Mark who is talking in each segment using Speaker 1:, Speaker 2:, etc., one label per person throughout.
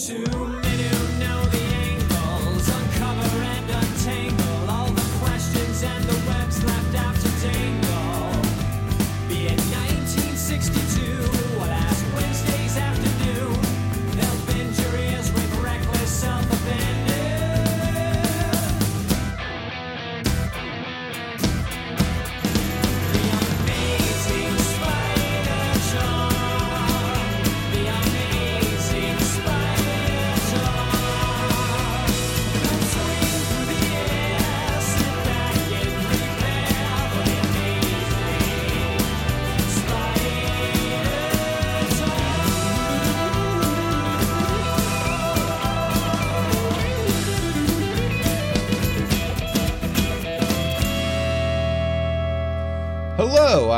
Speaker 1: Two men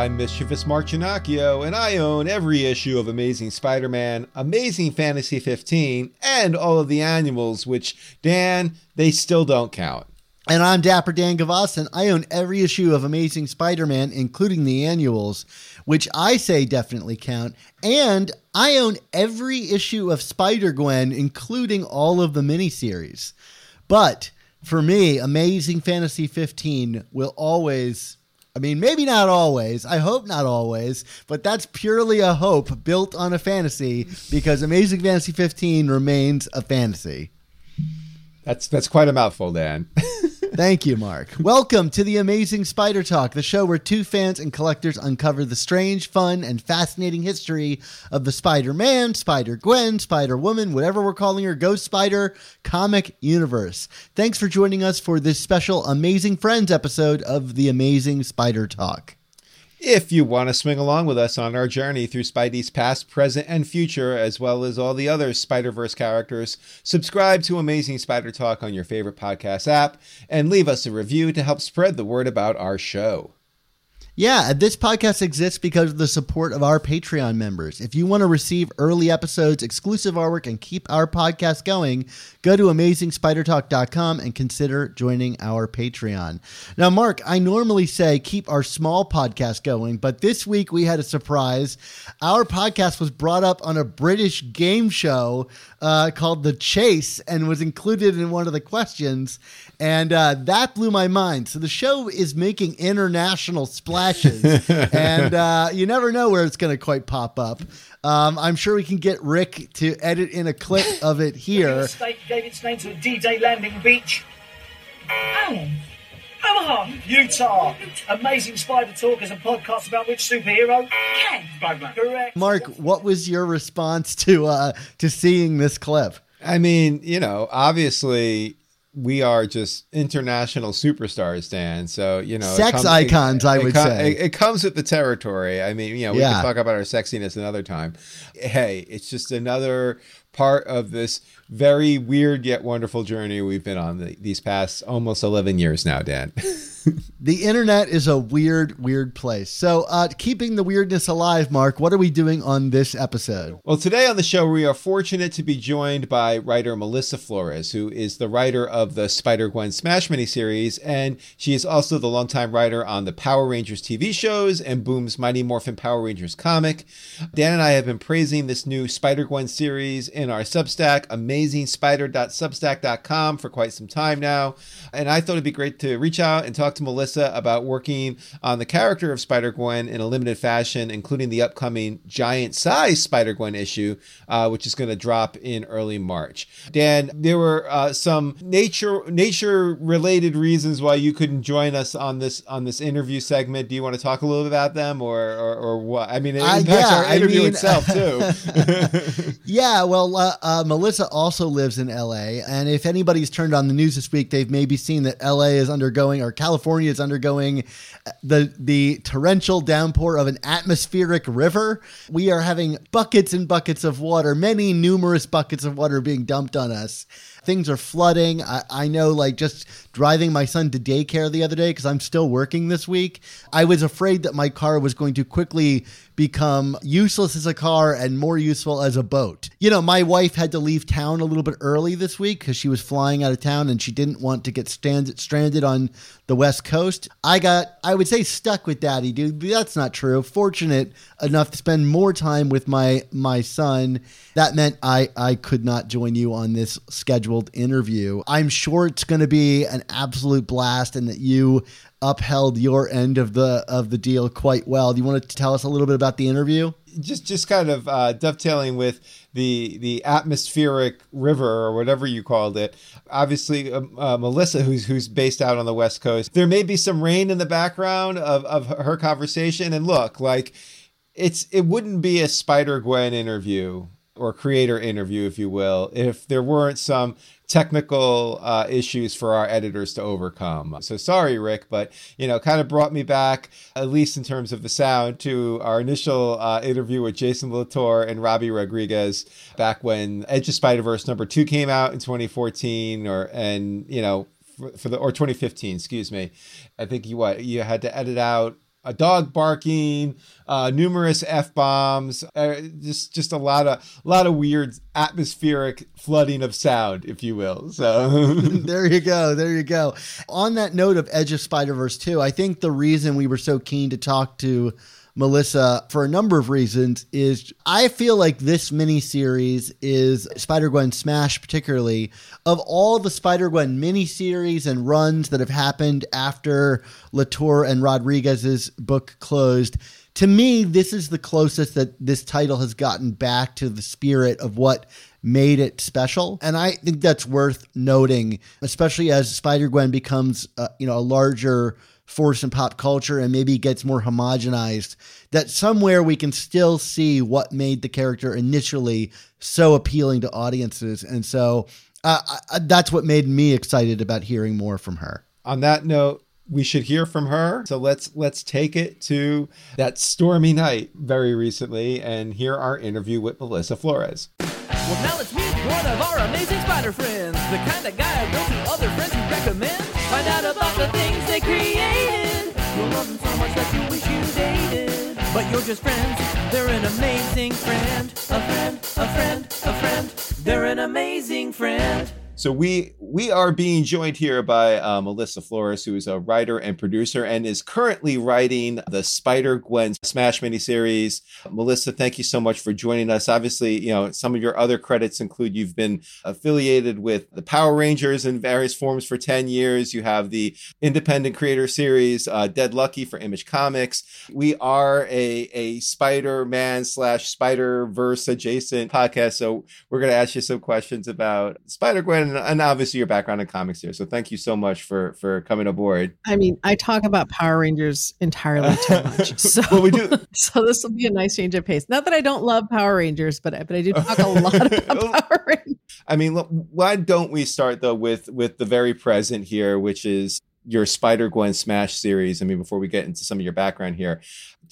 Speaker 2: I'm Mischievous Mark Ginocchio, and I own every issue of Amazing Spider Man, Amazing Fantasy 15, and all of the annuals, which, Dan, they still don't count.
Speaker 3: And I'm Dapper Dan Gavas, and I own every issue of Amazing Spider Man, including the annuals, which I say definitely count. And I own every issue of Spider Gwen, including all of the miniseries. But for me, Amazing Fantasy 15 will always. I mean, maybe not always. I hope not always, but that's purely a hope built on a fantasy because Amazing Fantasy 15 remains a fantasy.
Speaker 2: That's that's quite a mouthful, Dan.
Speaker 3: Thank you, Mark. Welcome to the Amazing Spider Talk, the show where two fans and collectors uncover the strange, fun, and fascinating history of the Spider Man, Spider Gwen, Spider Woman, whatever we're calling her, Ghost Spider comic universe. Thanks for joining us for this special Amazing Friends episode of the Amazing Spider Talk.
Speaker 2: If you want to swing along with us on our journey through Spidey's past, present, and future, as well as all the other Spider Verse characters, subscribe to Amazing Spider Talk on your favorite podcast app and leave us a review to help spread the word about our show.
Speaker 3: Yeah, this podcast exists because of the support of our Patreon members. If you want to receive early episodes, exclusive artwork, and keep our podcast going, go to amazingspidertalk.com and consider joining our Patreon. Now, Mark, I normally say keep our small podcast going, but this week we had a surprise. Our podcast was brought up on a British game show uh, called The Chase and was included in one of the questions. And uh, that blew my mind. So the show is making international splashes, and uh, you never know where it's going to quite pop up. Um, I'm sure we can get Rick to edit in a clip of it here.
Speaker 4: state gave its name to a D-Day landing beach.
Speaker 5: Oh, Omaha.
Speaker 4: Utah. Amazing Spider Talk is a podcast about which superhero?
Speaker 5: Ken.
Speaker 4: Spider-Man. Correct.
Speaker 3: Mark, what was your response to uh, to seeing this clip?
Speaker 2: I mean, you know, obviously we are just international superstars, Dan. So you know, it
Speaker 3: Sex icons, I
Speaker 2: it
Speaker 3: would say.
Speaker 2: it, it comes with the territory. I mean, you know, we
Speaker 3: Yeah.
Speaker 2: can talk about our sexiness another time. Hey, it's just another part of this very weird yet wonderful journey we've been on the, these past almost eleven years now, Dan.
Speaker 3: The internet is a weird, weird place. So, uh, keeping the weirdness alive, Mark, what are we doing on this episode?
Speaker 2: Well, today on the show, we are fortunate to be joined by writer Melissa Flores, who is the writer of the Spider Gwen Smash miniseries, and she is also the longtime writer on the Power Rangers TV shows and Boom's Mighty Morphin Power Rangers comic. Dan and I have been praising this new Spider Gwen series in our Substack, amazingspider.substack.com, for quite some time now. And I thought it'd be great to reach out and talk to Melissa about working on the character of Spider Gwen in a limited fashion, including the upcoming giant size Spider Gwen issue, uh, which is going to drop in early March. Dan, there were uh, some nature nature related reasons why you couldn't join us on this on this interview segment. Do you want to talk a little bit about them, or or, or what? I mean, it
Speaker 3: Uh,
Speaker 2: impacts
Speaker 3: yeah,
Speaker 2: our
Speaker 3: I
Speaker 2: interview
Speaker 3: mean-
Speaker 2: itself too.
Speaker 3: Yeah, well, uh, uh, Melissa also lives in LA. And if anybody's turned on the news this week, they've maybe seen that LA is undergoing, or California is undergoing, the, the torrential downpour of an atmospheric river. We are having buckets and buckets of water, many numerous buckets of water being dumped on us. Things are flooding. I, I know, like, just driving my son to daycare the other day because I'm still working this week. I was afraid that my car was going to quickly become useless as a car and more useful as a boat. You know, my wife had to leave town a little bit early this week because she was flying out of town and she didn't want to get stand- stranded on the West Coast. I got, I would say, stuck with daddy, dude. That's not true. Fortunate enough to spend more time with my my son. That meant I I could not join you on this scheduled interview. I'm sure it's going to be an absolute blast, and that you upheld your end of the of the deal quite well. Do you want to tell us a little bit about the interview?
Speaker 2: just just kind of uh, dovetailing with the the atmospheric river or whatever you called it. Obviously, um, uh, Melissa, who's who's based out on the West Coast, there may be some rain in the background of of her conversation. And look, like it's it wouldn't be a Spider Gwen interview or creator interview, if you will, if there weren't some technical uh, issues for our editors to overcome. So sorry, Rick, but you know, kind of brought me back, at least in terms of the sound, to our initial uh, interview with Jason Latour and Robbi Rodriguez back when Edge of Spider Verse number two came out in 2014, or and you know. For, for the or 2015, excuse me, I think you what you had to edit out a dog barking, uh, numerous f bombs, uh, just just a lot of a lot of weird atmospheric flooding of sound, if you will. So
Speaker 3: there you go. There you go. On that note of Edge of Spider Verse 2, I think the reason we were so keen to talk to Melissa for a number of reasons is I feel like this miniseries is Spider Gwen Smash, particularly of all the Spider Gwen miniseries and runs that have happened after Latour and Rodriguez's book closed. To me, this is the closest that this title has gotten back to the spirit of what made it special. And I think that's worth noting, especially as Spider Gwen becomes, uh, you know, a larger force in pop culture and maybe gets more homogenized that somewhere we can still see what made the character initially so appealing to audiences. And so uh, I, that's what made me excited about hearing more from her.
Speaker 2: On that note we should hear from her. So let's let's take it to that stormy night very recently and hear our interview with melissa flores
Speaker 6: Well, now let's meet one of our amazing spider friends. The kind of guy who goes to other friends who recommend. Find out about the things they created. You'll love them so much that you wish you dated. But you're just friends. They're an amazing friend. A friend, a friend, a friend. They're an amazing friend.
Speaker 2: So we we are being joined here by uh, Melissa Flores, who is a writer and producer and is currently writing the Spider Gwen Smash miniseries. Melissa, thank you so much for joining us. Obviously, you know some of your other credits include you've been affiliated with the Power Rangers in various forms for ten years. You have the independent creator series uh, Dead Lucky for Image Comics. We are a a Spider Man slash Spider Verse adjacent podcast, so we're going to ask you some questions about Spider Gwen and, and obviously your background in comics here. So thank you so much for for coming aboard.
Speaker 7: I mean, I talk about Power Rangers entirely too much. So,
Speaker 2: Well, we do-
Speaker 7: so this will be a nice change of pace. Not that I don't love Power Rangers, but I- but I do talk a lot about Power Rangers.
Speaker 2: I mean, look, why don't we start though with with the very present here, which is your Spider Gwen Smash series. I mean, before we get into some of your background here,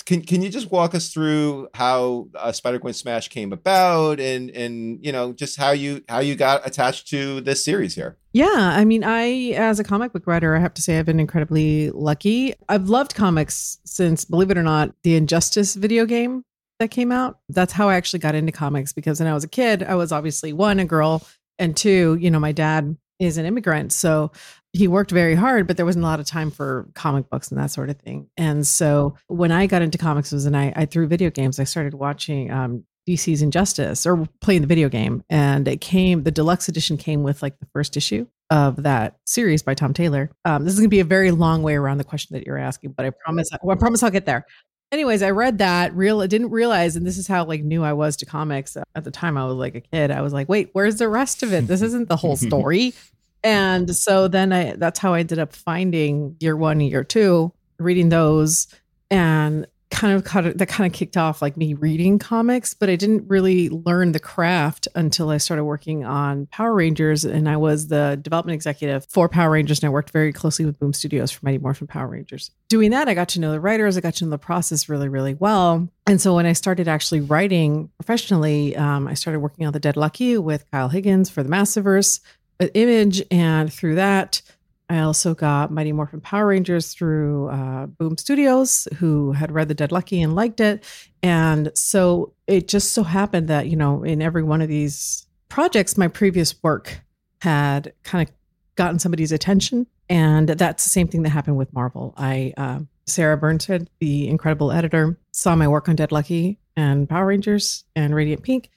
Speaker 2: can can you just walk us through how uh, Spider Gwen Smash came about, and and you know just how you how you got attached to this series here?
Speaker 7: Yeah, I mean, I as a comic book writer, I have to say I've been incredibly lucky. I've loved comics since, believe it or not, the Injustice video game that came out. That's how I actually got into comics because when I was a kid, I was obviously one a girl, and two, you know, my dad is an immigrant, so he worked very hard, but there wasn't a lot of time for comic books and that sort of thing. And so when I got into comics was and I, I through video games, I started watching um, DC's Injustice or playing the video game. And it came, the deluxe edition came with like the first issue of that series by Tom Taylor. Um, this is going to be a very long way around the question that you're asking, but I promise, well, I promise I'll get there. Anyways, I read that real. I didn't realize, and this is how like new I was to comics at the time. I was like a kid. I was like, wait, where's the rest of it? This isn't the whole story. And so then I that's how I ended up finding year one year two, reading those and kind of of that kind of kicked off like me reading comics, but I didn't really learn the craft until I started working on Power Rangers and I was the development executive for Power Rangers and I worked very closely with Boom Studios for Mighty Morphin Power Rangers. Doing that, I got to know the writers, I got to know the process really, really well. And so when I started actually writing professionally, um, I started working on the Dead Lucky with Kyle Higgins for the Massiverse with Image, and through that, I also got Mighty Morphin Power Rangers through uh, Boom Studios, who had read The Dead Lucky and liked it. And so it just so happened that, you know, in every one of these projects, my previous work had kind of gotten somebody's attention. And that's the same thing that happened with Marvel. I, uh, Sarah Brunstad, the incredible editor, saw my work on Dead Lucky and Power Rangers and Radiant Pink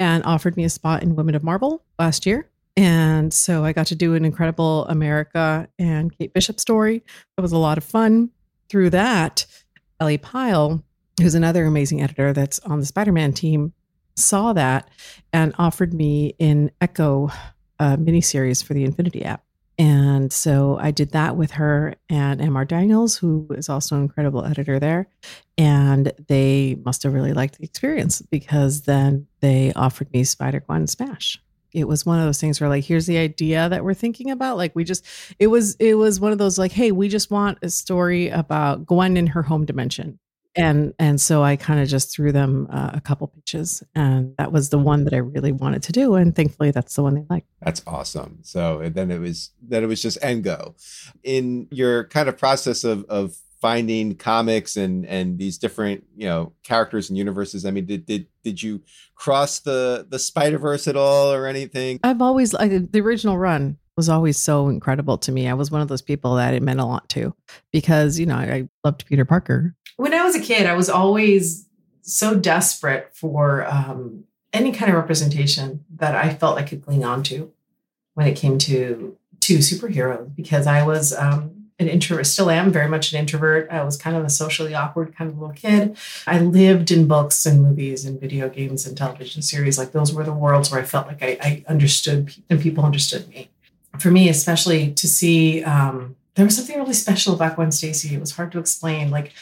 Speaker 7: and offered me a spot in Women of Marvel last year. And so I got to do an incredible America and Kate Bishop story. It was a lot of fun. Through that, Ellie Pyle, who's another amazing editor that's on the Spider Man team, saw that and offered me an Echo uh, miniseries for the Infinity app. And so I did that with her and MR Daniels, who is also an incredible editor there. And they must have really liked the experience because then they offered me Spider Gwen Smash. It was one of those things where like, here's the idea that we're thinking about. Like we just it was it was one of those like, hey, we just want a story about Gwen in her home dimension. And and so I kind of just threw them uh, a couple pitches, and that was the one that I really wanted to do. And thankfully, that's the one they liked.
Speaker 2: That's awesome. So and then it was then it was just end go. In your kind of process of of finding comics and and these different you know characters and universes. I mean, did did did you cross the the Spider Verse at all or anything?
Speaker 7: I've always I, the original run was always so incredible to me. I was one of those people that it meant a lot to because you know I, I loved Peter Parker. When I was a kid, I was always so desperate for um, any kind of representation that I felt I could cling on to when it came to to superheroes because I was um, an introvert, still am very much an introvert. I was kind of a socially awkward kind of little kid. I lived in books and movies and video games and television series. Like those were the worlds where I felt like I, I understood and people understood me. For me, especially to see, um, there was something really special about Gwen Stacy. It was hard to explain. Like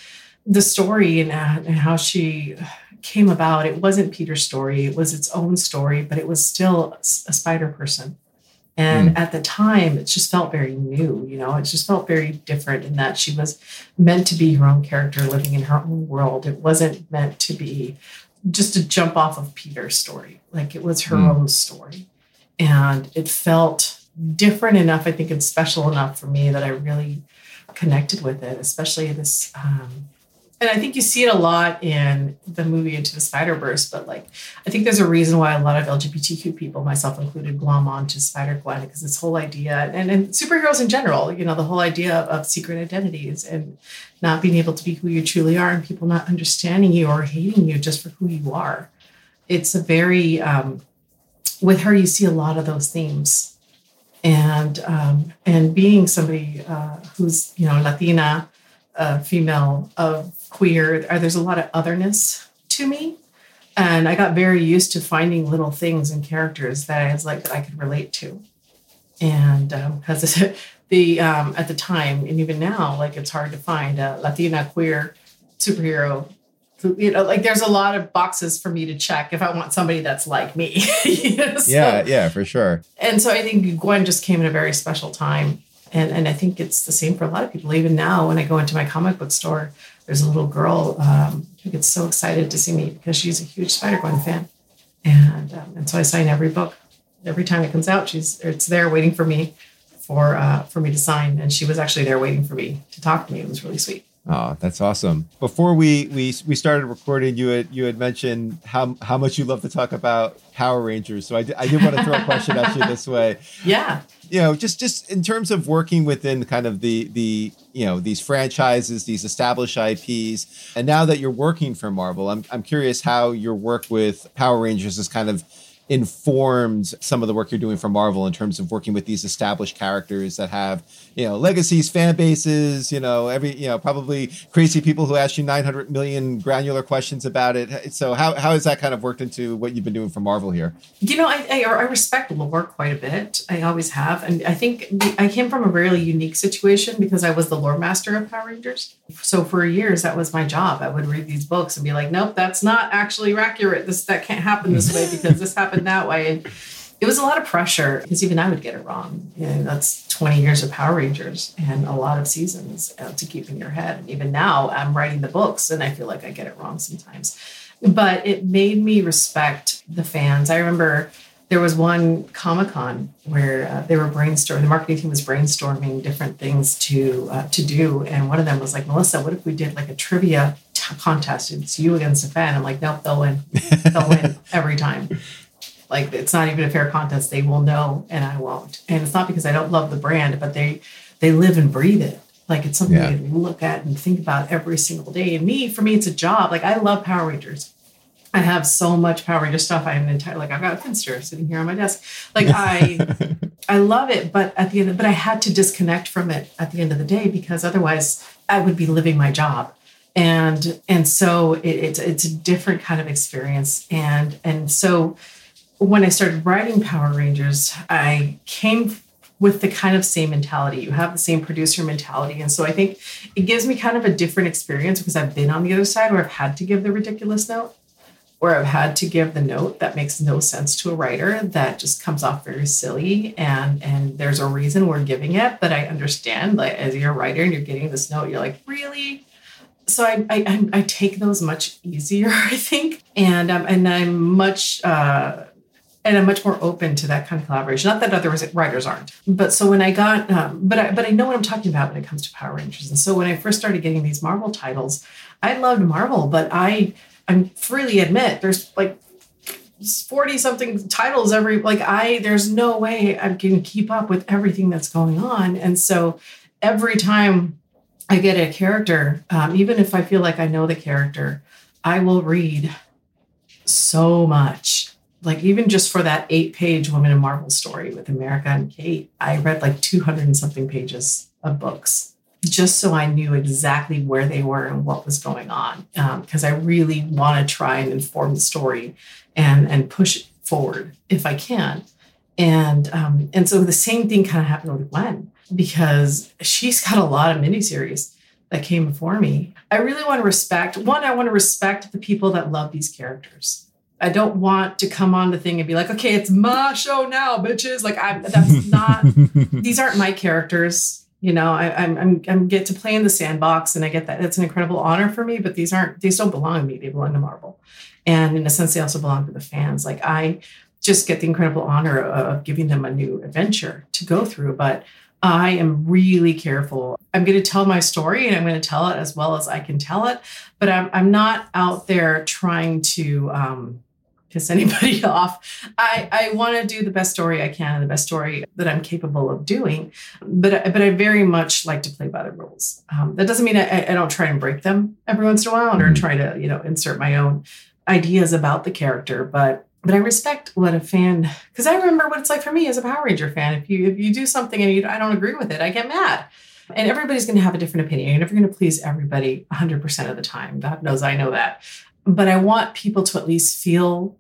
Speaker 7: the story and, uh, and how she came about. It wasn't Peter's story. It was its own story, but it was still a spider person and mm. at the time, it just felt very new, you know, it just felt very different in that she was meant to be her own character living in her own world. It wasn't meant to be just to jump off of Peter's story. Like it was her mm. own story. And it felt different enough, I think, and special enough for me that I really connected with it, especially this um, and I think you see it a lot in the movie Into the Spider Verse, but like I think there's a reason why a lot of LGBTQ people, myself included, glom on to Spider Gwen because this whole idea and, and superheroes in general, you know, the whole idea of, of secret identities and not being able to be who you truly are and people not understanding you or hating you just for who you are. It's a very um, with her, you see a lot of those themes, and um, and being somebody uh, who's you know Latina, uh, female of queer. Uh, there's a lot of otherness to me. And I got very used to finding little things and characters that I was like that I could relate to. And because um, the um, at the time and even now, like it's hard to find a Latina queer superhero. You know, like there's a lot of boxes for me to check if I want somebody that's like me. you know, so,
Speaker 2: yeah, yeah, for sure.
Speaker 7: And so I think Gwen just came at a very special time. And, and I think it's the same for a lot of people. Even now, when I go into my comic book store, there's a little girl um, who gets so excited to see me because she's a huge Spider Gwen fan, and um, and so I sign every book. Every time it comes out, she's it's there waiting for me for uh, for me to sign, and she was actually there waiting for me to talk to me. It was really sweet.
Speaker 2: Oh, that's awesome. Before we we we started recording, you had you had mentioned how how much you love to talk about Power Rangers. So I did, I did want to throw a question at you this way.
Speaker 7: Yeah
Speaker 2: you know just just in terms of working within kind of the the you know these franchises these established ips and now that you're working for marvel i'm, I'm curious how your work with power rangers has kind of informed some of the work you're doing for marvel in terms of working with these established characters that have you know legacies fan bases you know every you know probably crazy people who ask you 900 million granular questions about it. So how, how has that kind of worked into what you've been doing for marvel here?
Speaker 7: You know i i, I respect lore quite a bit. I always have. And i think i came from a really unique situation because i was the lore master of power rangers. So for years that was my job. I would read these books and be like nope that's not actually accurate. This that can't happen this way because this happened that way and it was a lot of pressure because even I would get it wrong. And that's 20 years of Power Rangers and a lot of seasons uh, to keep in your head. And even now, I'm writing the books and I feel like I get it wrong sometimes. But it made me respect the fans. I remember there was one Comic Con where uh, they were brainstorming. The marketing team was brainstorming different things to uh, to do, and one of them was like, Melissa, what if we did like a trivia t- contest? It's you against a fan. I'm like, nope, they'll win. They'll win every time. Like it's not even a fair contest. They will know, and I won't. And it's not because I don't love the brand, but they they live and breathe it. Like it's something
Speaker 2: Yeah.
Speaker 7: they look at and think about every single day. And me, for me, it's a job. Like I love Power Rangers. I have so much Power Ranger stuff. I have an entire like I've got a Finster sitting here on my desk. Like I I love it, but at the end, but I had to disconnect from it at the end of the day because otherwise I would be living my job. And and so it, it's it's a different kind of experience. And and so when I started writing Power Rangers, I came with the kind of same mentality. You have the same producer mentality. And so I think it gives me kind of a different experience because I've been on the other side where I've had to give the ridiculous note, where I've had to give the note that makes no sense to a writer that just comes off very silly and and there's a reason we're giving it. But I understand like as you're a writer and you're getting this note, you're like, really? so I, I I- I take those much easier, I think, and um, and I'm much uh, and I'm much more open to that kind of collaboration. Not that other writers aren't, but so when I got, um, but I but I know what I'm talking about when it comes to Power Rangers. And so when I first started getting these Marvel titles, I loved Marvel, but I I freely admit there's like 40 something titles every like I there's no way I can keep up with everything that's going on. And so every time I get a character, um, even if I feel like I know the character, I will read so much. Like even just for that eight page Woman in Marvel story with America and Kate, I read like 200 and something pages of books just so I knew exactly where they were and what was going on. Because I really want to try and inform the story and and push it forward if I can. And um, and so the same thing kind of happened with Gwen because she's got a lot of miniseries that came before me. I really want to respect one. I want to respect the people that love these characters. I don't want to come on the thing and be like, okay, it's my show now, bitches. Like I'm that's not. these aren't my characters. You know, I, I'm I'm I'm get to play in the sandbox, and I get that. It's an incredible honor for me. But these aren't. These don't belong to me. They belong to Marvel, and in a sense, they also belong to the fans. Like I just get the incredible honor of giving them a new adventure to go through. But I am really careful. I'm going to tell my story and I'm going to tell it as well as I can tell it. But I'm, I'm not out there trying to um, piss anybody off. I, I want to do the best story I can and the best story that I'm capable of doing. But, I- but I very much like to play by the rules. Um, that doesn't mean I, I don't try and break them every once in a while or try to, you know, insert my own ideas about the character. But but I respect what a fan because I remember what it's like for me as a Power Ranger fan. If you if you do something and you I don't agree with it, I get mad. And everybody's going to have a different opinion. You're never going to please everybody 100% of the time. God knows I know that. But I want people to at least feel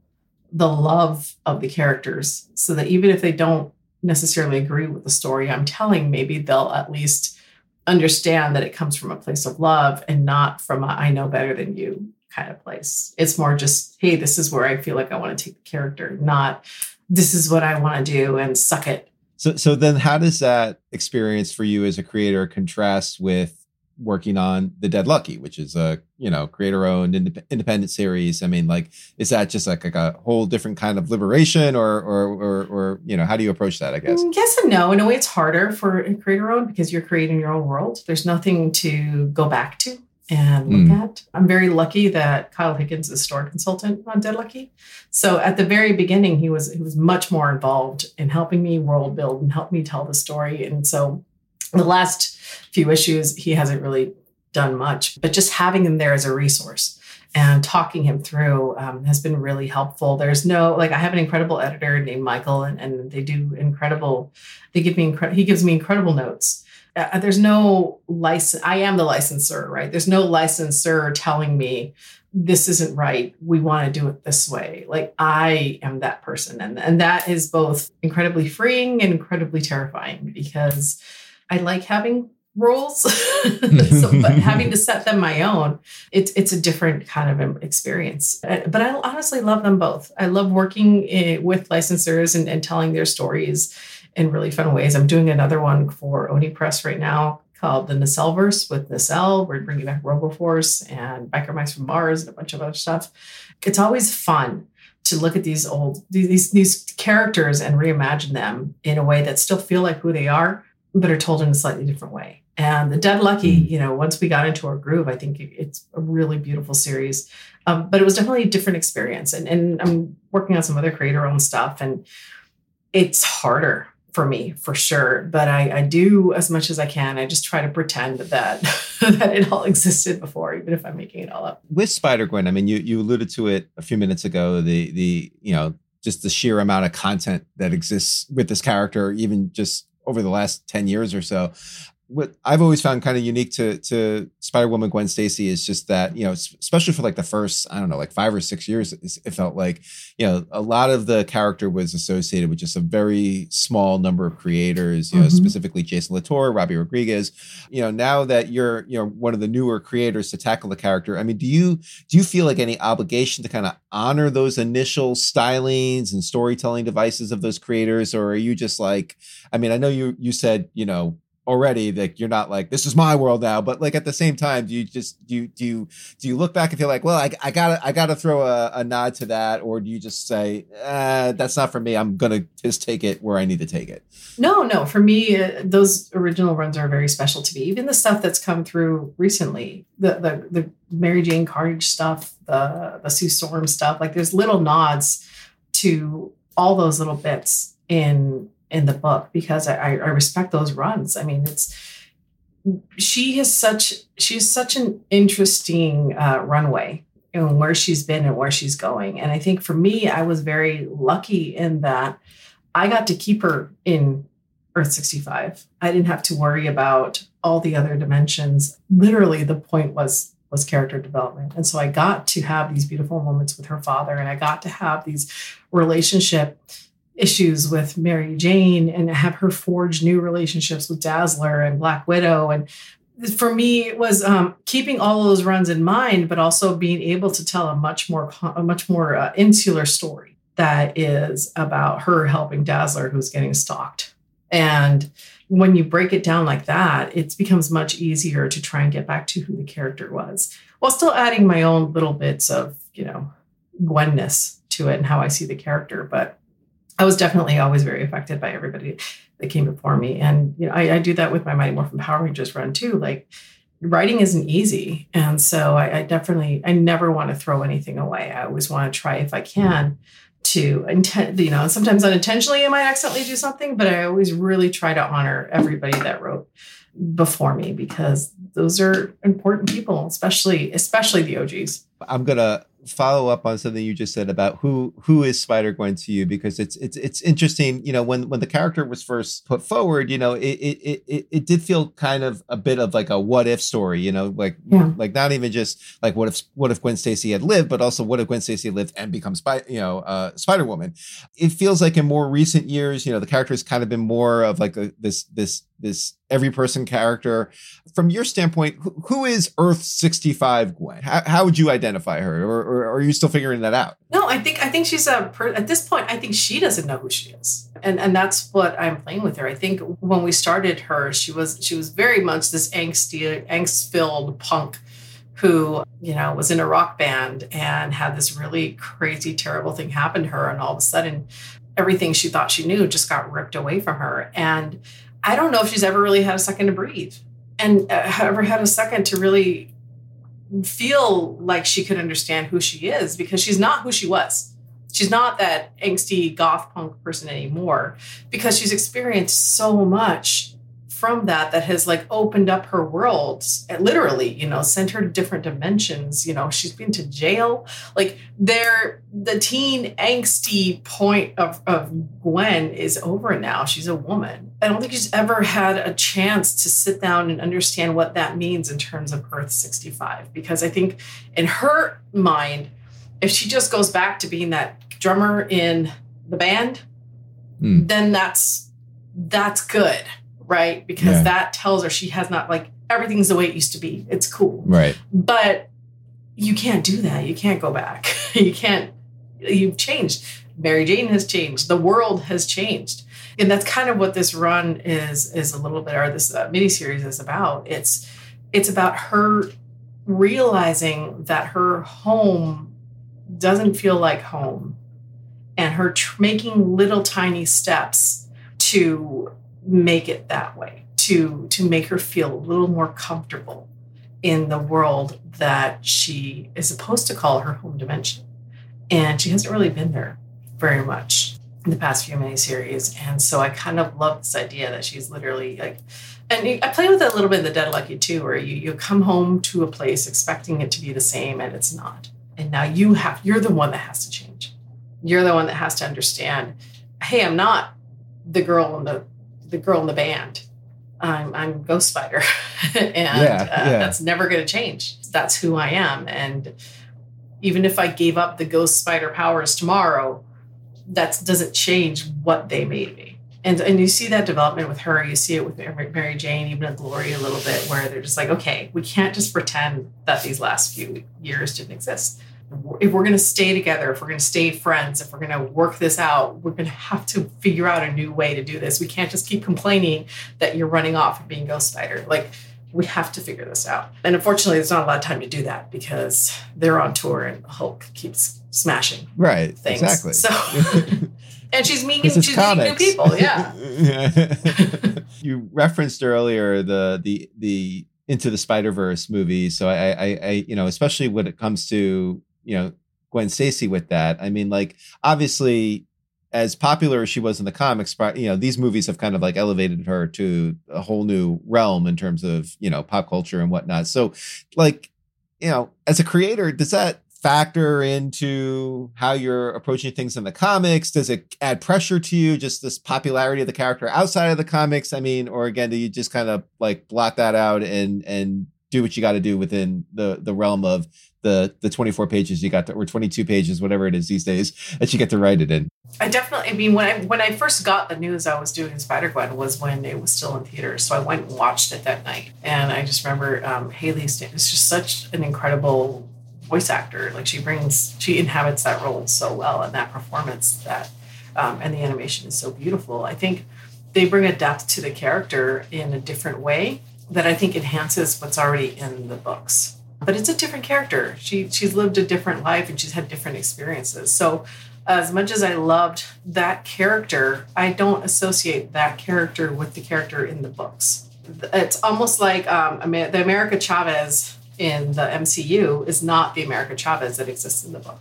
Speaker 7: the love of the characters so that even if they don't necessarily agree with the story I'm telling, maybe they'll at least understand that it comes from a place of love and not from a I know better than you kind of place. It's more just, hey, this is where I feel like I want to take the character, not this is what I want to do and suck it.
Speaker 2: So, so then how does that experience for you as a creator contrast with working on The Dead Lucky, which is a, you know, creator owned indep- independent series? I mean, like, is that just like, like a whole different kind of liberation or, or, or, or, you know, how do you approach that, I guess?
Speaker 7: Mm, Yes and no. In a way, it's harder for a creator owned because you're creating your own world. There's nothing to go back to and look
Speaker 2: Mm.
Speaker 7: at. I'm very lucky that Kyle Higgins is store consultant on Dead Lucky. So at the very beginning, he was he was much more involved in helping me world build and help me tell the story. And so the last few issues, he hasn't really done much, but just having him there as a resource and talking him through um, has been really helpful. There's no like I have an incredible editor named Michael, and, and they do incredible. They give me incre- he gives me incredible notes. Uh, there's no license. I am the licensor, right? There's no licensor telling me this isn't right. We want to do it this way. Like I am that person, and and that is both incredibly freeing and incredibly terrifying because I like having roles, so, but having to set them my own, it's it's a different kind of experience. Uh, But I honestly love them both. I love working eh, with licensors and, and telling their stories in really fun ways. I'm doing another one for Oni Press right now called the Nacelverse with Nacelle. We're bringing back RoboForce and Biker Mice from Mars and a bunch of other stuff. It's always fun to look at these old these these characters and reimagine them in a way that still feel like who they are, but are told in a slightly different way. And the Dead Lucky, you know, once we got into our groove, I think it's a really beautiful series. Um, but it was definitely a different experience. And and I'm working on some other creator owned stuff, and it's harder for me for sure. But I, I do as much as I can. I just try to pretend that that it all existed before, even if I'm making it all up.
Speaker 2: with Spider Gwen, I mean, you you alluded to it a few minutes ago. The the you know just the sheer amount of content that exists with this character, even just over the last ten years or so. What I've always found kind of unique to to Spider Woman Gwen Stacy is just that you know, especially for like the first I don't know, like five or six years, it felt like you know a lot of the character was associated with just a very small number of creators. You know,
Speaker 7: Mhm.
Speaker 2: specifically Jason Latour, Robbi Rodriguez. You know, now that you're you know one of the newer creators to tackle the character, I mean, do you do you feel like any obligation to kind of honor those initial stylings and storytelling devices of those creators or are you just like i mean i know you you said you know already that you're not like this is my world now but like at the same time do you just do you do you do you look back and feel like well i, I gotta i gotta throw a, a nod to that or do you just say uh, that's not for me i'm gonna just take it where i need to take it
Speaker 7: No, no. For me, uh, those original runs are very special to me. Even the stuff that's come through recently, the the, the Mary Jane Carnage stuff, the the Sue Storm stuff. Like there's little nods to all those little bits in in the book because I, I respect those runs. I mean, it's she has such she has such an interesting uh, runway and where she's been and where she's going. And I think for me, I was very lucky in that I got to keep her in Earth 65. I didn't have to worry about all the other dimensions. Literally, the point was was character development. And so I got to have these beautiful moments with her father, and I got to have these relationship issues with Mary Jane and have her forge new relationships with Dazzler and Black Widow. And for me, it was um, keeping all those runs in mind, but also being able to tell a much more a much more uh, insular story that is about her helping Dazzler, who's getting stalked. And when you break it down like that, it becomes much easier to try and get back to who the character was, while still adding my own little bits of you know Gwenness to it and how I see the character. But I was definitely always very affected by everybody that came before me, and you know I, I do that with my Mighty Morphin Power Rangers run too. Like writing isn't easy, and so I, I definitely I never want to throw anything away. I always want to try if I can to intent you know sometimes unintentionally i might accidentally do something but i always really try to honor everybody that wrote before me because those are important people especially especially the og's
Speaker 2: I'm gonna follow up on something you just said about who who is Spider Gwen to you because it's it's it's interesting. You know, when when the character was first put forward, you know, it it it it did feel kind of a bit of like a what if story. You know, like
Speaker 7: Yeah.
Speaker 2: like not even just like what if what if Gwen Stacy had lived, but also what if Gwen Stacy lived and become Spy, you know, uh, Spider Woman. It feels like in more recent years, you know, the character has kind of been more of like a, this this this every person character. From your standpoint, who, who is Earth 65 Gwen? How, how would you identify her? Or, or, or are you still figuring that out?
Speaker 7: no i think i think she's a at this point i think she doesn't know who she is and and that's what i'm playing with her i think when we started her she was she was very much this angsty angst filled punk who you know was in a rock band and had this really crazy terrible thing happen to her and all of a sudden everything she thought she knew just got ripped away from her and i don't know if she's ever really had a second to breathe and uh, ever had a second to really feel like she could understand who she is because she's not who she was. She's not that angsty goth punk person anymore because she's experienced so much from that that has like opened up her world literally you know sent her to different dimensions you know she's been to jail. Like there the teen angsty point of, of gwen is over now. She's a woman. I don't think she's ever had a chance to sit down and understand what that means in terms of earth 65 because i think in her mind if she just goes back to being that drummer in the band
Speaker 2: Hmm.
Speaker 7: then that's that's good right? Because
Speaker 2: Yeah.
Speaker 7: that tells her she has not like everything's the way it used to be. It's cool.
Speaker 2: Right.
Speaker 7: but you can't do that. You can't go back. You can't you've changed. Mary jane has changed. The world has changed. And that's kind of what this run is is a little bit or this uh, miniseries is about. It's it's about her realizing that her home doesn't feel like home and her tr- making little tiny steps to make it that way, to to make her feel a little more comfortable in the world that she is supposed to call her home dimension. And she hasn't really been there very much in the past few miniseries. And so I kind of love this idea that she's literally like, and I play with it a little bit in the Dead Lucky too, where you you come home to a place expecting it to be the same and it's not. And now you have you're the one that has to change. You're the one that has to understand, hey, I'm not the girl in the the girl in the band. I'm I'm Ghost Spider, and
Speaker 2: Yeah,
Speaker 7: uh,
Speaker 2: yeah.
Speaker 7: that's never going to change. That's who I am, and even if I gave up the Ghost Spider powers tomorrow, that doesn't change what they made me. And and you see that development with her. You see it with Mary Mary Jane, even with Glory a little bit, where they're just like, okay, we can't just pretend that these last few years didn't exist. If we're going to stay together, if we're going to stay friends, if we're going to work this out, we're going to have to figure out a new way to do this. We can't just keep complaining that you're running off and being Ghost Spider. Like we have to figure this out. And unfortunately, there's not a lot of time to do that because they're on tour and Hulk keeps smashing
Speaker 2: Right.
Speaker 7: things.
Speaker 2: Exactly.
Speaker 7: So, and she's meeting, she's meeting new people. Yeah.
Speaker 2: you referenced earlier the the the into the Spider Verse movie, so I, I I you know especially when it comes to you know Gwen Stacy with that. I mean, like obviously as popular as she was in the comics, you know these movies have kind of like elevated her to a whole new realm in terms of you know pop culture and whatnot. So like you know as a creator, does that factor into how you're approaching things in the comics? Does it add pressure to you, just this popularity of the character outside of the comics? I mean, or again, do you just kind of like blot that out and and do what you got to do within the the realm of the the 24 pages you got to, or 22 pages, whatever it is these days that you get to write it in?
Speaker 7: I definitely. I mean, when I when I first got the news I was doing Spider Gwen was when it was still in theaters, so I went and watched it that night. And I just remember um, Hailee is just such an incredible voice actor. Like she brings, she inhabits that role so well, and that performance that, um, and the animation is so beautiful. I think they bring a depth to the character in a different way that I think enhances what's already in the books. But it's a different character. She she's lived a different life and she's had different experiences. So as much as I loved that character, I don't associate that character with the character in the books. It's almost like um, the America Chavez in the MCU is not the America Chavez that exists in the book.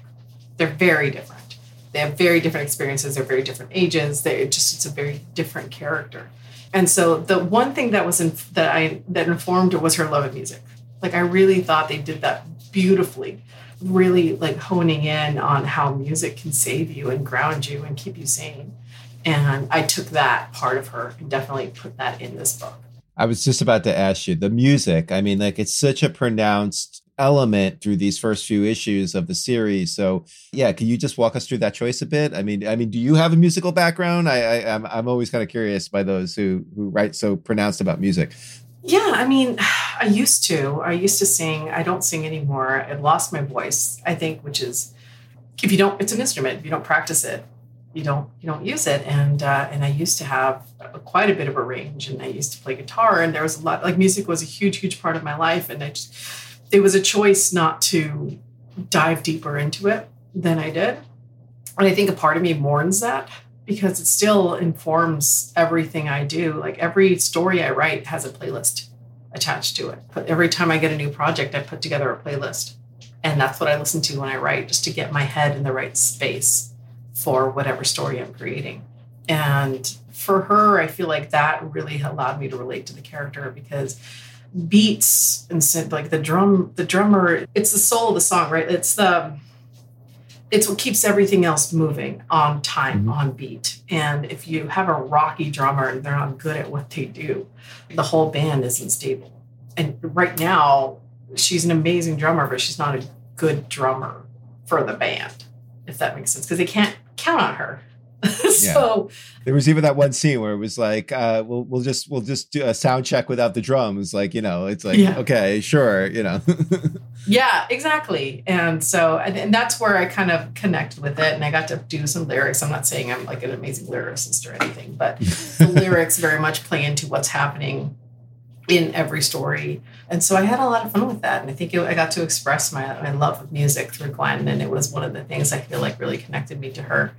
Speaker 7: They're very different. They have very different experiences. They're very different ages. They just it's a very different character. And so the one thing that was in, that I that informed was her love of music. Like I really thought they did that beautifully really like honing in on how music can save you and ground you and keep you sane. And I took that part of her and definitely put that in this book.
Speaker 2: I was just about to ask you the music. I mean, like it's such a pronounced element through these first few issues of the series. So, yeah, can you just walk us through that choice a bit? I mean, I mean, do you have a musical background? I, I I'm I'm always kind of curious by those who who write so pronounced about music.
Speaker 7: Yeah, I mean, I used to. I used to sing. I don't sing anymore. I've lost my voice, I think, which is if you don't it's an instrument, if you don't practice it, you don't you don't use it. And uh, and I used to have a, quite a bit of a range and I used to play guitar and there was a lot like music was a huge huge part of my life and I just it was a choice not to dive deeper into it than I did. And I think a part of me mourns that because it still informs everything I do. Like every story I write has a playlist attached to it. But every time I get a new project, I put together a playlist. And that's what I listen to when I write, just to get my head in the right space for whatever story I'm creating. And for her, I feel like that really allowed me to relate to the character because beats and like the drum the drummer it's the soul of the song right it's the it's what keeps everything else moving on time
Speaker 2: Mhm.
Speaker 7: on beat. And if you have a rocky drummer and they're not good at what they do the whole band isn't stable and right now she's an amazing drummer but she's not a good drummer for the band if that makes sense because they can't count on her so
Speaker 2: There was even that one scene where it was like, uh, we'll we'll just we'll just do a sound check without the drums. Like, you know, it's like,
Speaker 7: Yeah.
Speaker 2: okay, sure, you know.
Speaker 7: Yeah, exactly. And so, and, and that's where I kind of connect with it. And I got to do some lyrics. I'm not saying I'm like an amazing lyricist or anything, but the lyrics very much play into what's happening in every story. And so I had a lot of fun with that. And I think it, I got to express my, my love of music through Gwen. And it was one of the things I feel like really connected me to her.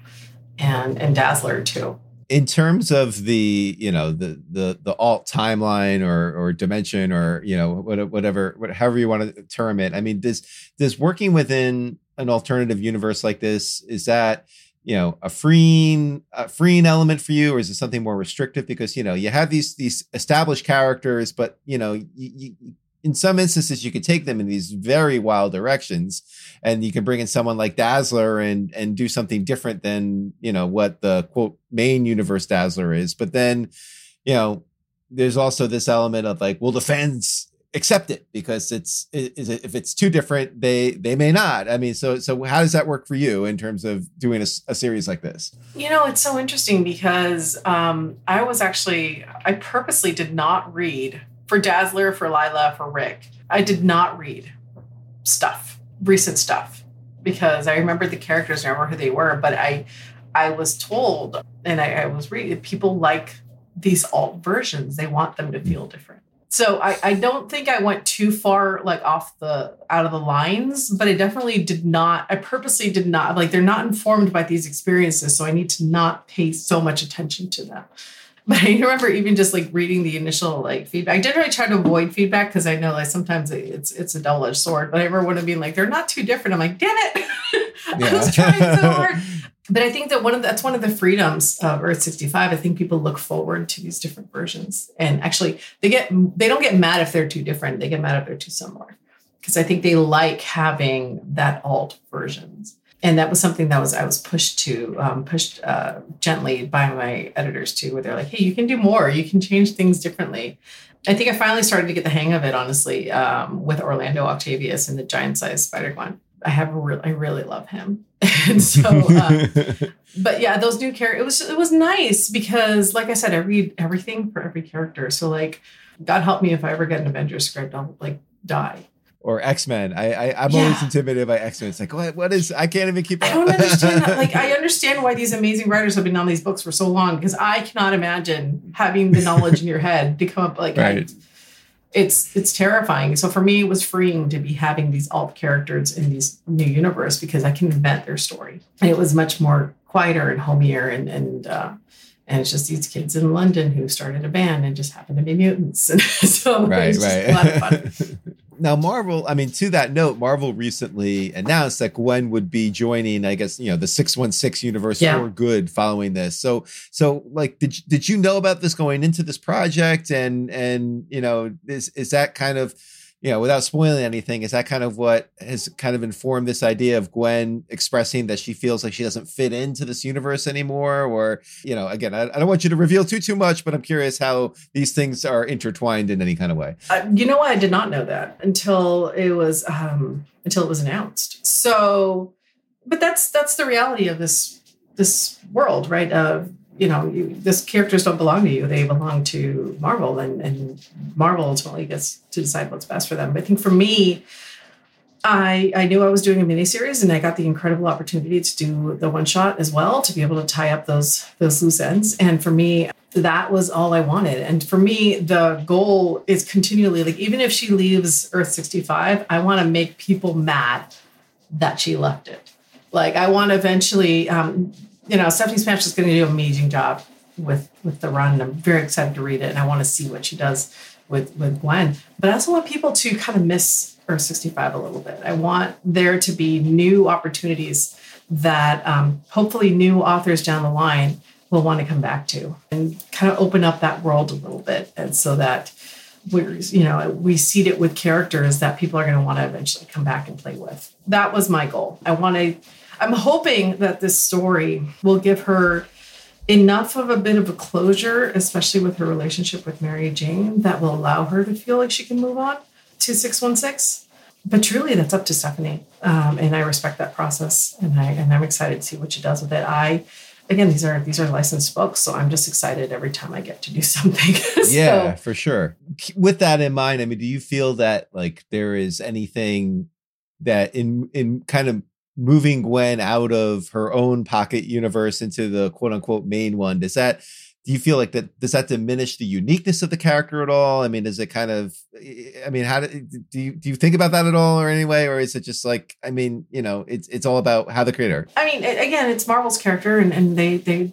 Speaker 7: And and Dazzler too.
Speaker 2: in terms of the you know the the the alt timeline or or dimension or you know whatever whatever you want to term it i mean does does working within an alternative universe like this is that you know a freeing a freeing element for you or is it something more restrictive because you know you have these these established characters but you know you, you, in some instances you could take them in these very wild directions and you can bring in someone like Dazzler and and do something different than you know what the quote main universe Dazzler is. But then, you know, there's also this element of like, will the fans accept it because it's is it, if it's too different, they they may not. I mean, so so how does that work for you in terms of doing a series like this?
Speaker 7: You know, it's so interesting because um, I was actually, I purposely did not read for Dazzler, for Lila, for Rick. I did not read stuff, recent stuff, because I remembered the characters, I remember who they were, but I, I was told, and I, I was reading, people like these alt versions. They want them to feel different. So I, I don't think I went too far like off the out of the lines, but I definitely did not. I purposely did not like they're not informed by these experiences, so I need to not pay so much attention to them. But I remember even just like reading the initial like feedback. I generally try to avoid feedback because I know like sometimes it's it's a double edged sword. But I remember when being like they're not too different. I'm like, damn it, I was trying so hard. But I think that one of the, that's one of the freedoms of Earth 65. I think people look forward to these different versions, and actually they get they don't get mad if they're too different. They get mad if they're too similar, because I think they like having that alt versions. And that was something that was I was pushed to um, pushed uh, gently by my editors too, where they're like, "Hey, you can do more. You can change things differently." I think I finally started to get the hang of it, honestly, um, with Orlando Octavius and the giant-sized Spider-Gwen. I have a real, I really love him, and so. Uh, but yeah, those new characters, it was it was nice because, like I said, I read everything for every character. So like, God help me if I ever get an Avengers script, I'll like die.
Speaker 2: Or X Men. I, I I'm always intimidated by X Men. It's like what what is I can't even keep up.
Speaker 7: I don't understand that. Like, I understand why these amazing writers have been on these books for so long because I cannot imagine having the knowledge in your head to come up like I-
Speaker 2: Right.
Speaker 7: it's it's terrifying. So for me, it was freeing to be having these alt characters in these new universe because I can invent their story, and it was much more quieter and homier and and. Uh, and it's just these kids in London who started a band and just happened to be mutants. And so it
Speaker 2: right
Speaker 7: was just a lot of fun.
Speaker 2: now marvel i mean to that note marvel recently announced that gwen would be joining i guess you know the 616 universe
Speaker 7: Yeah.
Speaker 2: for good following this so so like did, you- did you know about this going into this project and and you know is is that kind of you know without spoiling anything is that kind of what has kind of informed this idea of gwen expressing that she feels like she doesn't fit into this universe anymore or you know again i, I don't want you to reveal too too much but i'm curious how these things are intertwined in any kind of way
Speaker 7: Uh, you know? I did not know that until it was um, until it was announced. So, but that's that's the reality of this this world, right? Uh, you know, you, this characters don't belong to you; they belong to Marvel, and and Marvel ultimately gets to decide what's best for them. But I think for me, I I knew I was doing a miniseries, and I got the incredible opportunity to do the one shot as well to be able to tie up those those loose ends. And for me, that was all I wanted. And for me, the goal is continually like even if she leaves Earth 65, I want to make people mad that she left it. Like I want to eventually, um, you know, Stephanie Smash is going to do an amazing job with with the run. I'm very excited to read it, and I want to see what she does with with Gwen. But I also want people to kind of miss Earth 65 a little bit. I want there to be new opportunities that um, hopefully new authors down the line will want to come back to and kind of open up that world a little bit, and so that we're you know we seed it with characters that people are going to want to eventually come back and play with. That was my goal. I want to. I'm hoping that this story will give her enough of a bit of a closure, especially with her relationship with Mary Jane, that will allow her to feel like she can move on to 616. But truly, that's up to Stephanie, um, and I respect that process, and I and I'm excited to see what she does with it. I, again, these are these are licensed books, so I'm just excited every time I get to do something. So-
Speaker 2: yeah for sure with that in mind i mean do you feel that like there is anything that in in kind of moving gwen out of her own pocket universe into the quote unquote main one does that do you feel like that does that diminish the uniqueness of the character at all? I mean, is it kind of I mean, how do, do you do you think about that at all or anyway or is it just like I mean, you know, it's it's all about how the creator.
Speaker 7: I mean, again, it's Marvel's character, and, and they they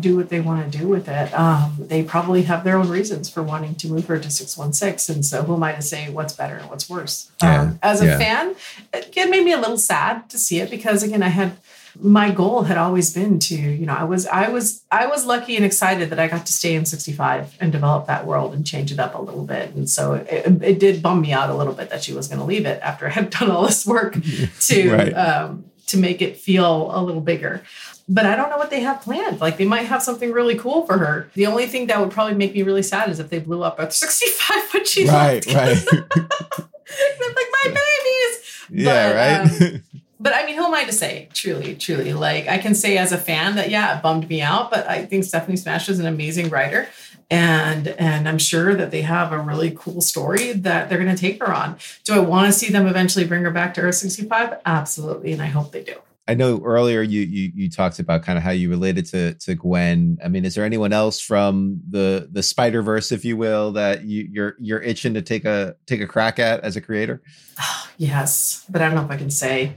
Speaker 7: do what they want to do with it. Um, they probably have their own reasons for wanting to move her to six one six, and so who am I to say what's better and what's worse?
Speaker 2: Yeah,
Speaker 7: Um, as a
Speaker 2: yeah.
Speaker 7: fan, it it made me a little sad to see it because again, I had my goal had always been to you know I was I was I was lucky and excited that I got to stay in 65 and develop that world and change it up a little bit and so it, it did bum me out a little bit that she was going to leave it after I had done all this work to
Speaker 2: Right.
Speaker 7: um, to make it feel a little bigger but I don't know what they have planned. Like they might have something really cool for her. The only thing that would probably make me really sad is if they blew up at 65 when she
Speaker 2: Right,
Speaker 7: left.
Speaker 2: right.
Speaker 7: I'm like my babies.
Speaker 2: yeah,
Speaker 7: But, um,
Speaker 2: right.
Speaker 7: But I mean, who am I to say? Truly, truly. Like I can say as a fan that yeah, it bummed me out, but I think Stephanie Smash is an amazing writer. And and I'm sure that they have a really cool story that they're gonna take her on. Do I want to see them eventually bring her back to Earth 65? Absolutely, and I hope they do.
Speaker 2: I know earlier you you you talked about kind of how you related to to Gwen. I mean, is there anyone else from the the Spider Verse, if you will, that you, you're you're itching to take a take a crack at as a creator?
Speaker 7: Oh, Yes, but I don't know if I can say.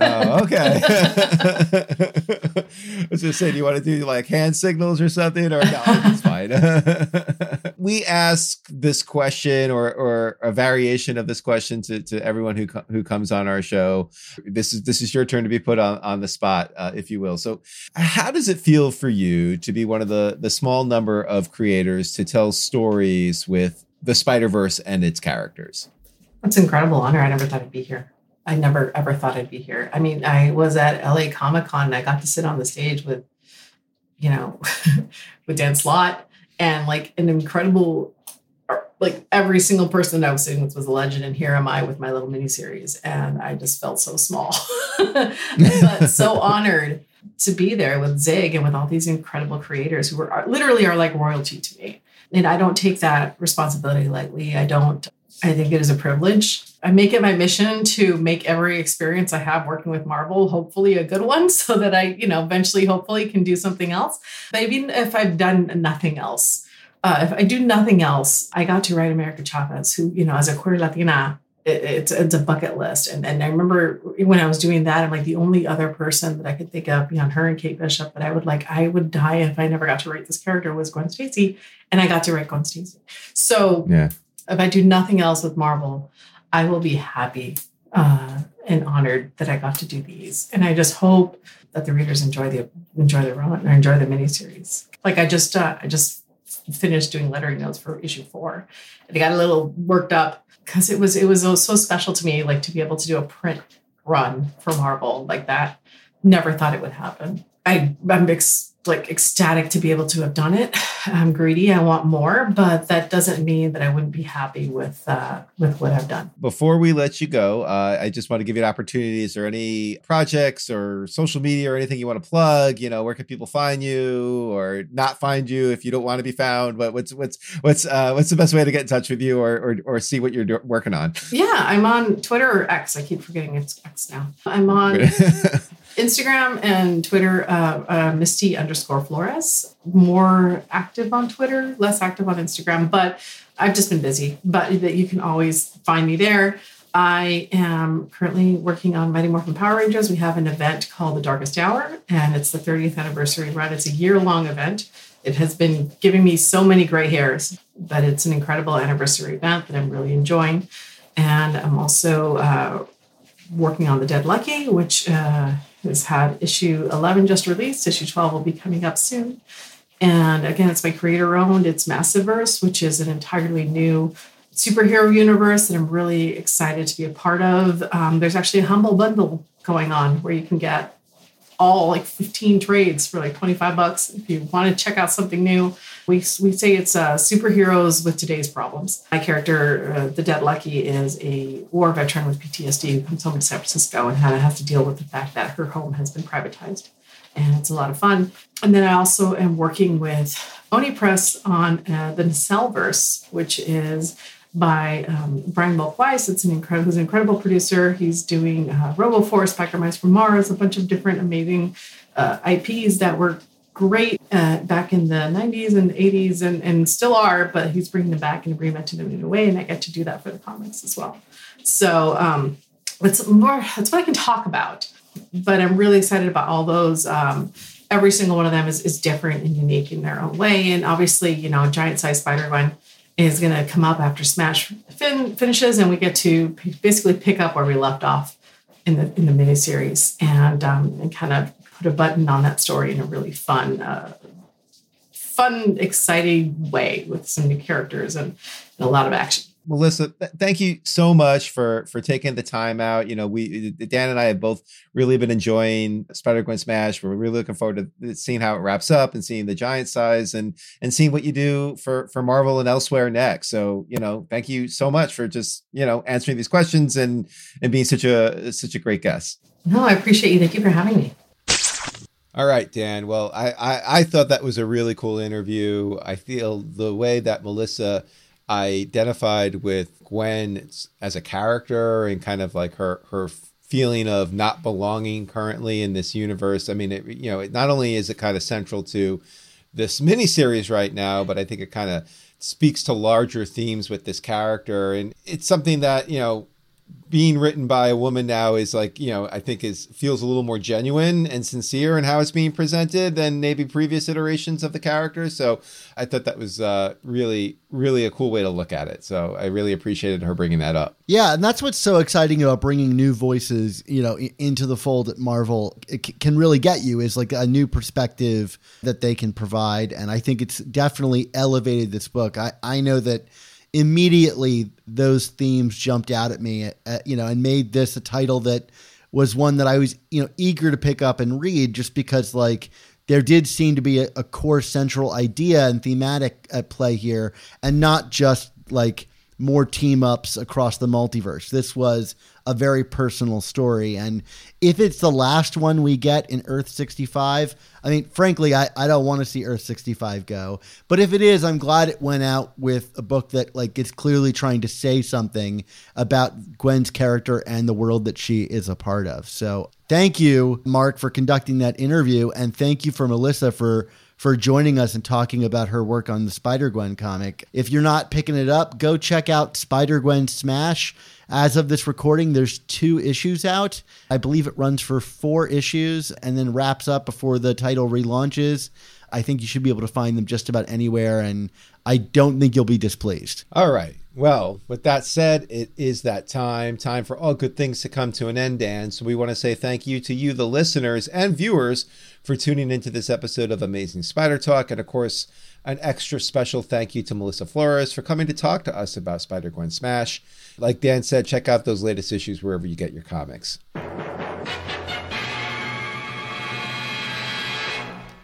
Speaker 2: Oh, okay. I was gonna say, do you want to do like hand signals or something, or no? It's fine. we ask this question, or or a variation of this question, to to everyone who co- who comes on our show. This is this is your turn to be put on on the spot, uh, if you will. So, how does it feel for you to be one of the the small number of creators to tell stories with the Spider Verse and its characters?
Speaker 7: That's an incredible honor. I never thought I'd be here. I never ever thought I'd be here. I mean, I was at LA Comic Con and I got to sit on the stage with, you know, with Dan Slott and like an incredible, er, like every single person that I was sitting with was a legend. And here am I with my little miniseries. And I just felt so small, but so honored to be there with Zig and with all these incredible creators who were are, literally are like royalty to me. And I don't take that responsibility lightly. I don't I think it is a privilege. I make it my mission to make every experience I have working with Marvel hopefully a good one so that I, you know, eventually hopefully can do something else. But even if I've done nothing else, uh, if I do nothing else, I got to write America Chavez, who, you know, as a queer Latina, it, it's it's a bucket list. And and I remember when I was doing that, I'm like the only other person that I could think of beyond her and Kate Bishop that I would like, I would die if I never got to write this character was Gwen Stacy. And I got to write Gwen Stacy. So
Speaker 2: Yeah.
Speaker 7: If I do nothing else with Marvel, I will be happy uh, and honored that I got to do these. And I just hope that the readers enjoy the enjoy the run or enjoy the miniseries. Like I just uh, I just finished doing lettering notes for issue four, and I got a little worked up because it was it was so special to me, like to be able to do a print run for Marvel like that. Never thought it would happen. I I'm ex- like ecstatic to be able to have done it. I'm greedy. I want more, but that doesn't mean that I wouldn't be happy with uh, with what I've done.
Speaker 2: before we let you go, uh, I just want to give you an opportunity. Is there any projects or social media or anything you want to plug? You know, where can people find you or not find you if you don't want to be found? But what's what's what's uh, what's the best way to get in touch with you or or, or see what you're do- working on?
Speaker 7: Yeah, I'm on Twitter or X. I keep forgetting it's X now. I'm on Instagram and Twitter, uh, uh, Misty underscore Flores. More active on Twitter, less active on Instagram, but I've just been busy. But that you can always find me there. I am currently working on Mighty Morphin Power Rangers. We have an event called the Darkest Hour, and it's the 30th anniversary run. It's a year long event. It has been giving me so many gray hairs, but it's an incredible anniversary event that I'm really enjoying. And I'm also uh, working on The Dead Lucky, which uh, has had issue 11 just released. Issue 12 will be coming up soon. And again, it's my creator owned. It's Massiverse, which is an entirely new superhero universe that I'm really excited to be a part of. Um, there's actually a humble bundle going on where you can get all like 15 trades for like 25 bucks if you want to check out something new. We, we say it's uh, superheroes with today's problems. My character, uh, the Dead Lucky, is a war veteran with PTSD who comes home to San Francisco and has to deal with the fact that her home has been privatized. And it's a lot of fun. And then I also am working with Oni Press on uh, the Nacelleverse, which is by um, Brian Weiss. It's an incredible, who's an incredible producer. He's doing uh, RoboForce, Spectre Mice from Mars, a bunch of different amazing uh, IPs that we're
Speaker 8: great uh, back in the 90s and 80s and, and still are, but he's bringing them back and reinventing them in a way. And I get to do that for the comics as well. So um, it's more, that's what I can talk about. But I'm really excited about all those. Um, every single one of them is, is different and unique in their own way. And obviously, you know, giant size Spider Gwen is going to come up after Smash fin- finishes, and we get to p- basically pick up where we left off in the in the miniseries and um, and kind of put a button on that story in a really fun, uh, fun, exciting way with some new characters and, and a lot of action.
Speaker 2: Melissa, th- thank you so much for for taking the time out. You know, we uh, Dan and I have both really been enjoying Spider Gwen Smash. We're really looking forward to uh, seeing how it wraps up and seeing the giant size and and seeing what you do for for Marvel and elsewhere next. So, you know, thank you so much for just you know answering these questions and and being such a uh, such a great guest.
Speaker 8: No, I appreciate you. Thank you for having me.
Speaker 2: All right, Dan. Well, I, I, I thought that was a really cool interview. I feel the way that Melissa identified with Gwen as a character and kind of like her her feeling of not belonging currently in this universe. I mean, it, you know, it, not only is it kind of central to this miniseries right now, but I think it kind of speaks to larger themes with this character, and it's something that you know being written by a woman now is like you know i think is feels a little more genuine and sincere in how it's being presented than maybe previous iterations of the character so i thought that was uh, really really a cool way to look at it so i really appreciated her bringing that up
Speaker 3: Yeah, and that's what's so exciting about bringing new voices, you know, into the fold at Marvel. It c- can really get you is like a new perspective that they can provide, and I think it's definitely elevated this book. I I know that immediately those themes jumped out at me, uh, you know, and made this a title that was one that I was, you know, eager to pick up and read just because like there did seem to be a, a core central idea and thematic at play here and not just like more team ups across the multiverse. This was a very personal story. And if it's the last one we get in Earth 65, I mean, frankly, I, I don't want to see Earth 65 go. But if it is, I'm glad it went out with a book that like is clearly trying to say something about Gwen's character and the world that she is a part of. So thank you, Mark, for conducting that interview. And thank you for Melissa for for joining us and talking about her work on the Spider Gwen comic. If you're not picking it up, go check out Spider Gwen Smash. As of this recording, there's two issues out. I believe it runs for four issues and then wraps up before the title relaunches. I think you should be able to find them just about anywhere, and I don't think you'll be displeased.
Speaker 2: all right. Well with that said it is that time time for all good things to come to an end dan. So we want to say thank you to you the listeners and viewers for tuning into this episode of amazing spider talk. And of course an extra special thank you to melissa flores for coming to talk to us about spider gwen smash. Like dan said check out those latest issues wherever you get your comics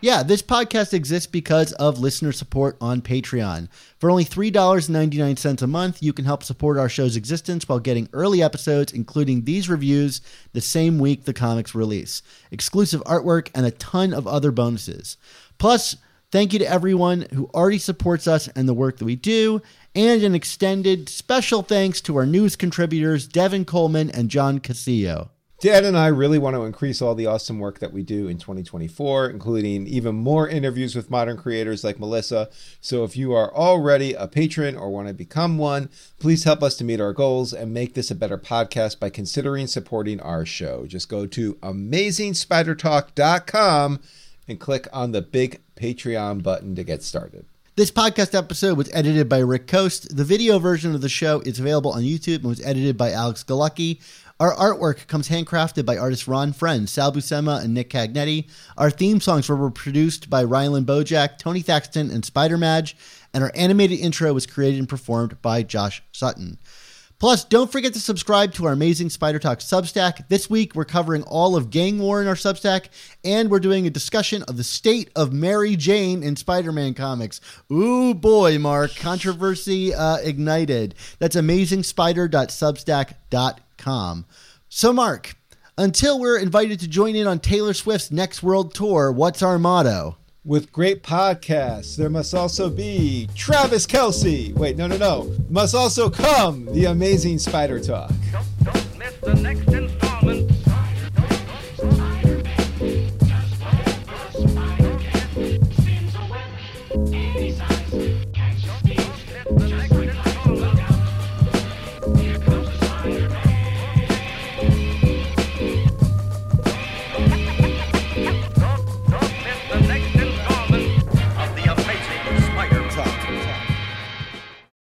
Speaker 3: Yeah, this podcast exists because of listener support on Patreon. For only $3.99 a month, you can help support our show's existence while getting early episodes, including these reviews, the same week the comics release, exclusive artwork, and a ton of other bonuses. Plus, thank you to everyone who already supports us and the work that we do, and an extended special thanks to our news contributors, Devin Coleman and John Casillo.
Speaker 2: Dan and I really want to increase all the awesome work that we do in 2024, including even more interviews with modern creators like Melissa. So if you are already a patron or want to become one, please help us to meet our goals and make this a better podcast by considering supporting our show. Just go to amazingspidertalk.com and click on the big Patreon button to get started.
Speaker 3: This podcast episode was edited by Rick Coste. The video version of the show is available on YouTube and was edited by Alex Galucki. Our artwork comes handcrafted by artists Ron Frenz, Sal Buscema, and Nick Cagnetti. Our theme songs were produced by Ryland Bojack, Tony Thaxton, and Spider Maj, and our animated intro was created and performed by Josh Sutton. Plus, don't forget to subscribe to our amazing Spider Talk Substack. This week, we're covering all of Gang War in our Substack, and we're doing a discussion of the state of Mary Jane in Spider Man comics. Ooh, boy, Mark. Controversy uh, ignited. That's amazingspider.substack.com. So, Mark, until we're invited to join in on Taylor Swift's next world tour, what's our motto?
Speaker 2: With great podcasts, there must also be Travis Kelce. Wait, no, no, no. Must also come the amazing Spider Talk.
Speaker 9: Don't, don't miss the next installment.